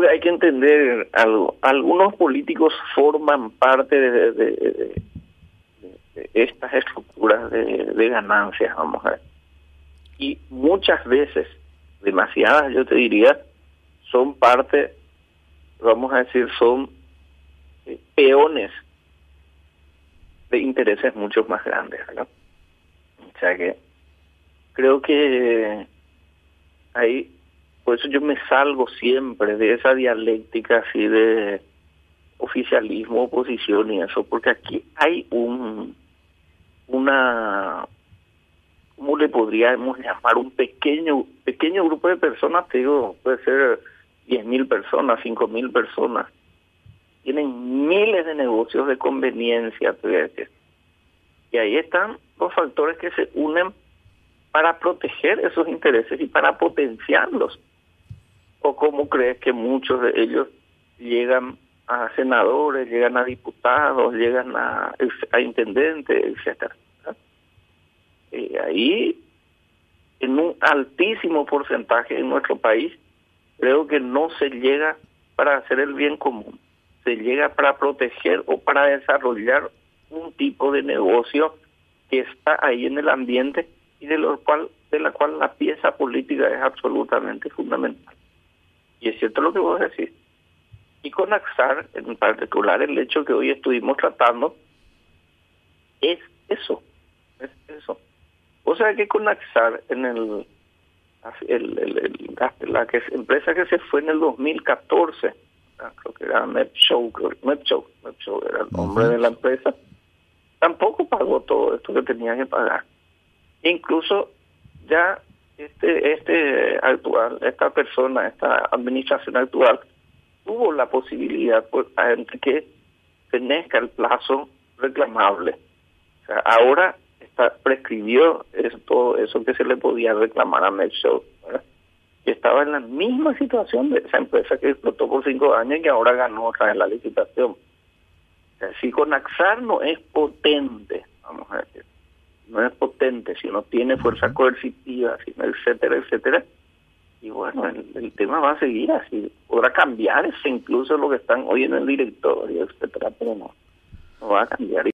que hay que entender algo. Algunos políticos forman parte de, de, estas estructuras de, ganancias, vamos a ver. Y muchas veces, demasiadas yo te diría, son parte, vamos a decir, son eh, peones de intereses mucho más grandes, ¿no? O sea que creo que ahí, por eso yo me salgo siempre de esa dialéctica así de oficialismo, oposición y eso, porque aquí hay un una ¿cómo le podríamos llamar? Un pequeño pequeño grupo de personas, te digo, puede ser diez mil personas, cinco mil personas, tienen miles de negocios de conveniencia, y ahí están los factores que se unen para proteger esos intereses y para potenciarlos. ¿O cómo crees que muchos de ellos llegan a senadores, llegan a diputados, llegan a, intendentes, etcétera? Y ahí, en un altísimo porcentaje en nuestro país, creo que no se llega para hacer el bien común, se llega para proteger o para desarrollar un tipo de negocio que está ahí en el ambiente y de lo cual de la cual la pieza política es absolutamente fundamental. Y es cierto lo que vos decís. Y con AXAR, en particular, el hecho que hoy estuvimos tratando es eso, es eso. O sea que con AXAR, en el, el, el, la, que, empresa que se fue en el 2014, ah, creo que era MepShow, MepShow, MepShow era el nombre de la empresa, tampoco pagó todo esto que tenía que pagar. Incluso ya este este actual, esta persona, esta administración actual, tuvo la posibilidad pues, que tenezca el plazo reclamable. Sea, ahora está prescribió eso, todo eso que se le podía reclamar a Medshow, que estaba en la misma situación de esa empresa que explotó por cinco años y que ahora ganó otra vez la licitación. O sea, si no es potente, vamos a decir, no si no tiene fuerza coercitiva, etcétera, etcétera. Y bueno, el, tema va a seguir así. Podrá cambiar ese incluso lo que están hoy en el directorio, etcétera, pero no, no va a cambiar.